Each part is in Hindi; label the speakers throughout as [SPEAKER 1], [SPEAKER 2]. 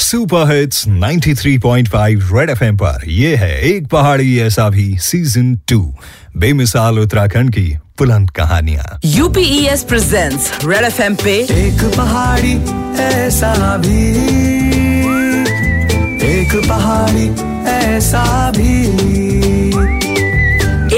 [SPEAKER 1] सुपर हिट्स 93.5 रेड एफएम पर। ये है एक पहाड़ी ऐसा भी सीज़न टू बेमिसाल उत्तराखंड की बुलंद कहानियाँ।
[SPEAKER 2] यूपीएस प्रेजेंट्स रेड एफएम पे
[SPEAKER 3] एक पहाड़ी ऐसा भी। एक पहाड़ी ऐसा भी।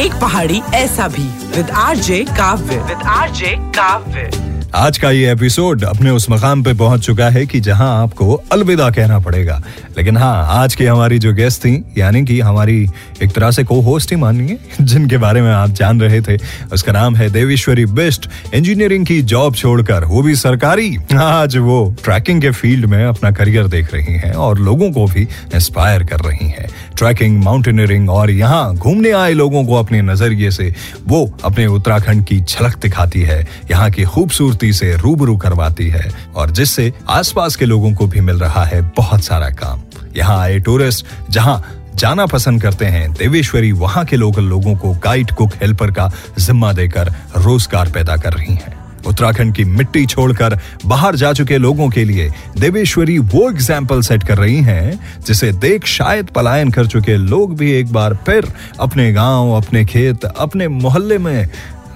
[SPEAKER 2] एक पहाड़ी ऐसा भी। With RJ Kavya. With RJ Kavya.
[SPEAKER 1] आज का ये एपिसोड अपने उस मकाम पे पहुँच चुका है कि जहाँ आपको अलविदा कहना पड़ेगा। लेकिन हाँ आज की हमारी जो गेस्ट थी, यानी कि हमारी एक तरह से को होस्ट ही मानिए, जिनके बारे में आप जान रहे थे, उसका नाम है देवेश्वरी बेस्ट इंजीनियरिंग की जॉब छोड़कर, वो भी सरकारी, आज वो ट्रैकिंग के फ़ील्ड में अपना करियर देख रही है और लोगों को भी इंस्पायर कर रही है। ट्रैकिंग माउंटेनियरिंग और यहाँ घूमने आए लोगों को अपने नज़रिए से वो अपने उत्तराखंड की झलक दिखाती है। यहाँ की खूबसूरती से रूबरू करवाती है और जिससे आसपास के लोगों को भी मिल रहा है बहुत सारा काम। यहाँ आए टूरिस्ट जहाँ जाना पसंद करते हैं, देवेश्वरी वहाँ के लोकल लोगों को गाइड कुक हेल्पर का जिम्मा देकर रोज़गार पैदा कर रही हैं। उत्तराखंड की मिट्टी छोड़कर बाहर जा चुके लोगों के लिए देवेश्वरी वो एग्ज़ाम्पल सेट कर रही हैं, जिसे देख शायद पलायन कर चुके लोग भी एक बार फिर अपने गाँव, अपने खेत, अपने मोहल्ले में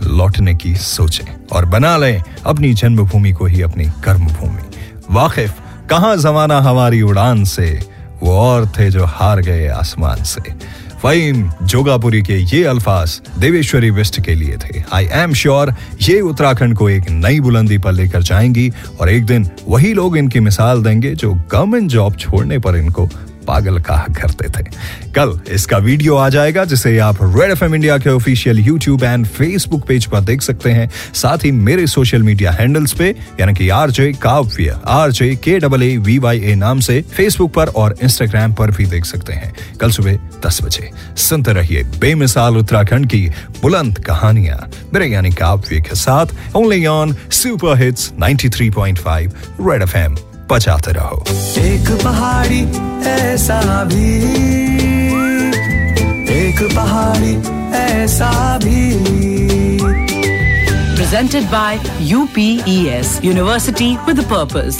[SPEAKER 1] लौटने की सोचें और बना लें अपनी जन्मभूमि को ही अपनी कर्मभूमि। वाकिफ, कहाँ जमाना हमारी उड़ान से? वो और थे जो हार गए आसमान से। फहीम, जोगापुरी के ये अल्फाज देवेश्वरी वेस्ट के लिए थे। आई एम श्योर ये उत्तराखंड को एक नई बुलंदी पर लेकर जाएँगी और एक दिन वही लोग इनकी मिसाल देंगे जो गवर्नमेंट जॉब छोड़ने पर इनको पागल कहा करते थे। कल इसका वीडियो आ जाएगा, जिसे आप रेड एफएम इंडिया के official YouTube and Facebook page पर देख सकते हैं। साथ ही मेरे सोशल मीडिया हैंडल्स पे, यानी कि आर जे काव्य आर जे के double A V Y A नाम से फेसबुक पर और इंस्टाग्राम पर भी देख सकते हैं। कल सुबह दस बजे। सुनते रहिए बेमिसाल उत्तराखंड की बुलंद कहानियाँ। मेरे यानी काव्य के साथ only on super hits 93.5 Red FM बजाते रहो
[SPEAKER 3] एक पहाड़ी ऐसा भी एक पहाड़ी ऐसा भी
[SPEAKER 2] presented by UPES University with a purpose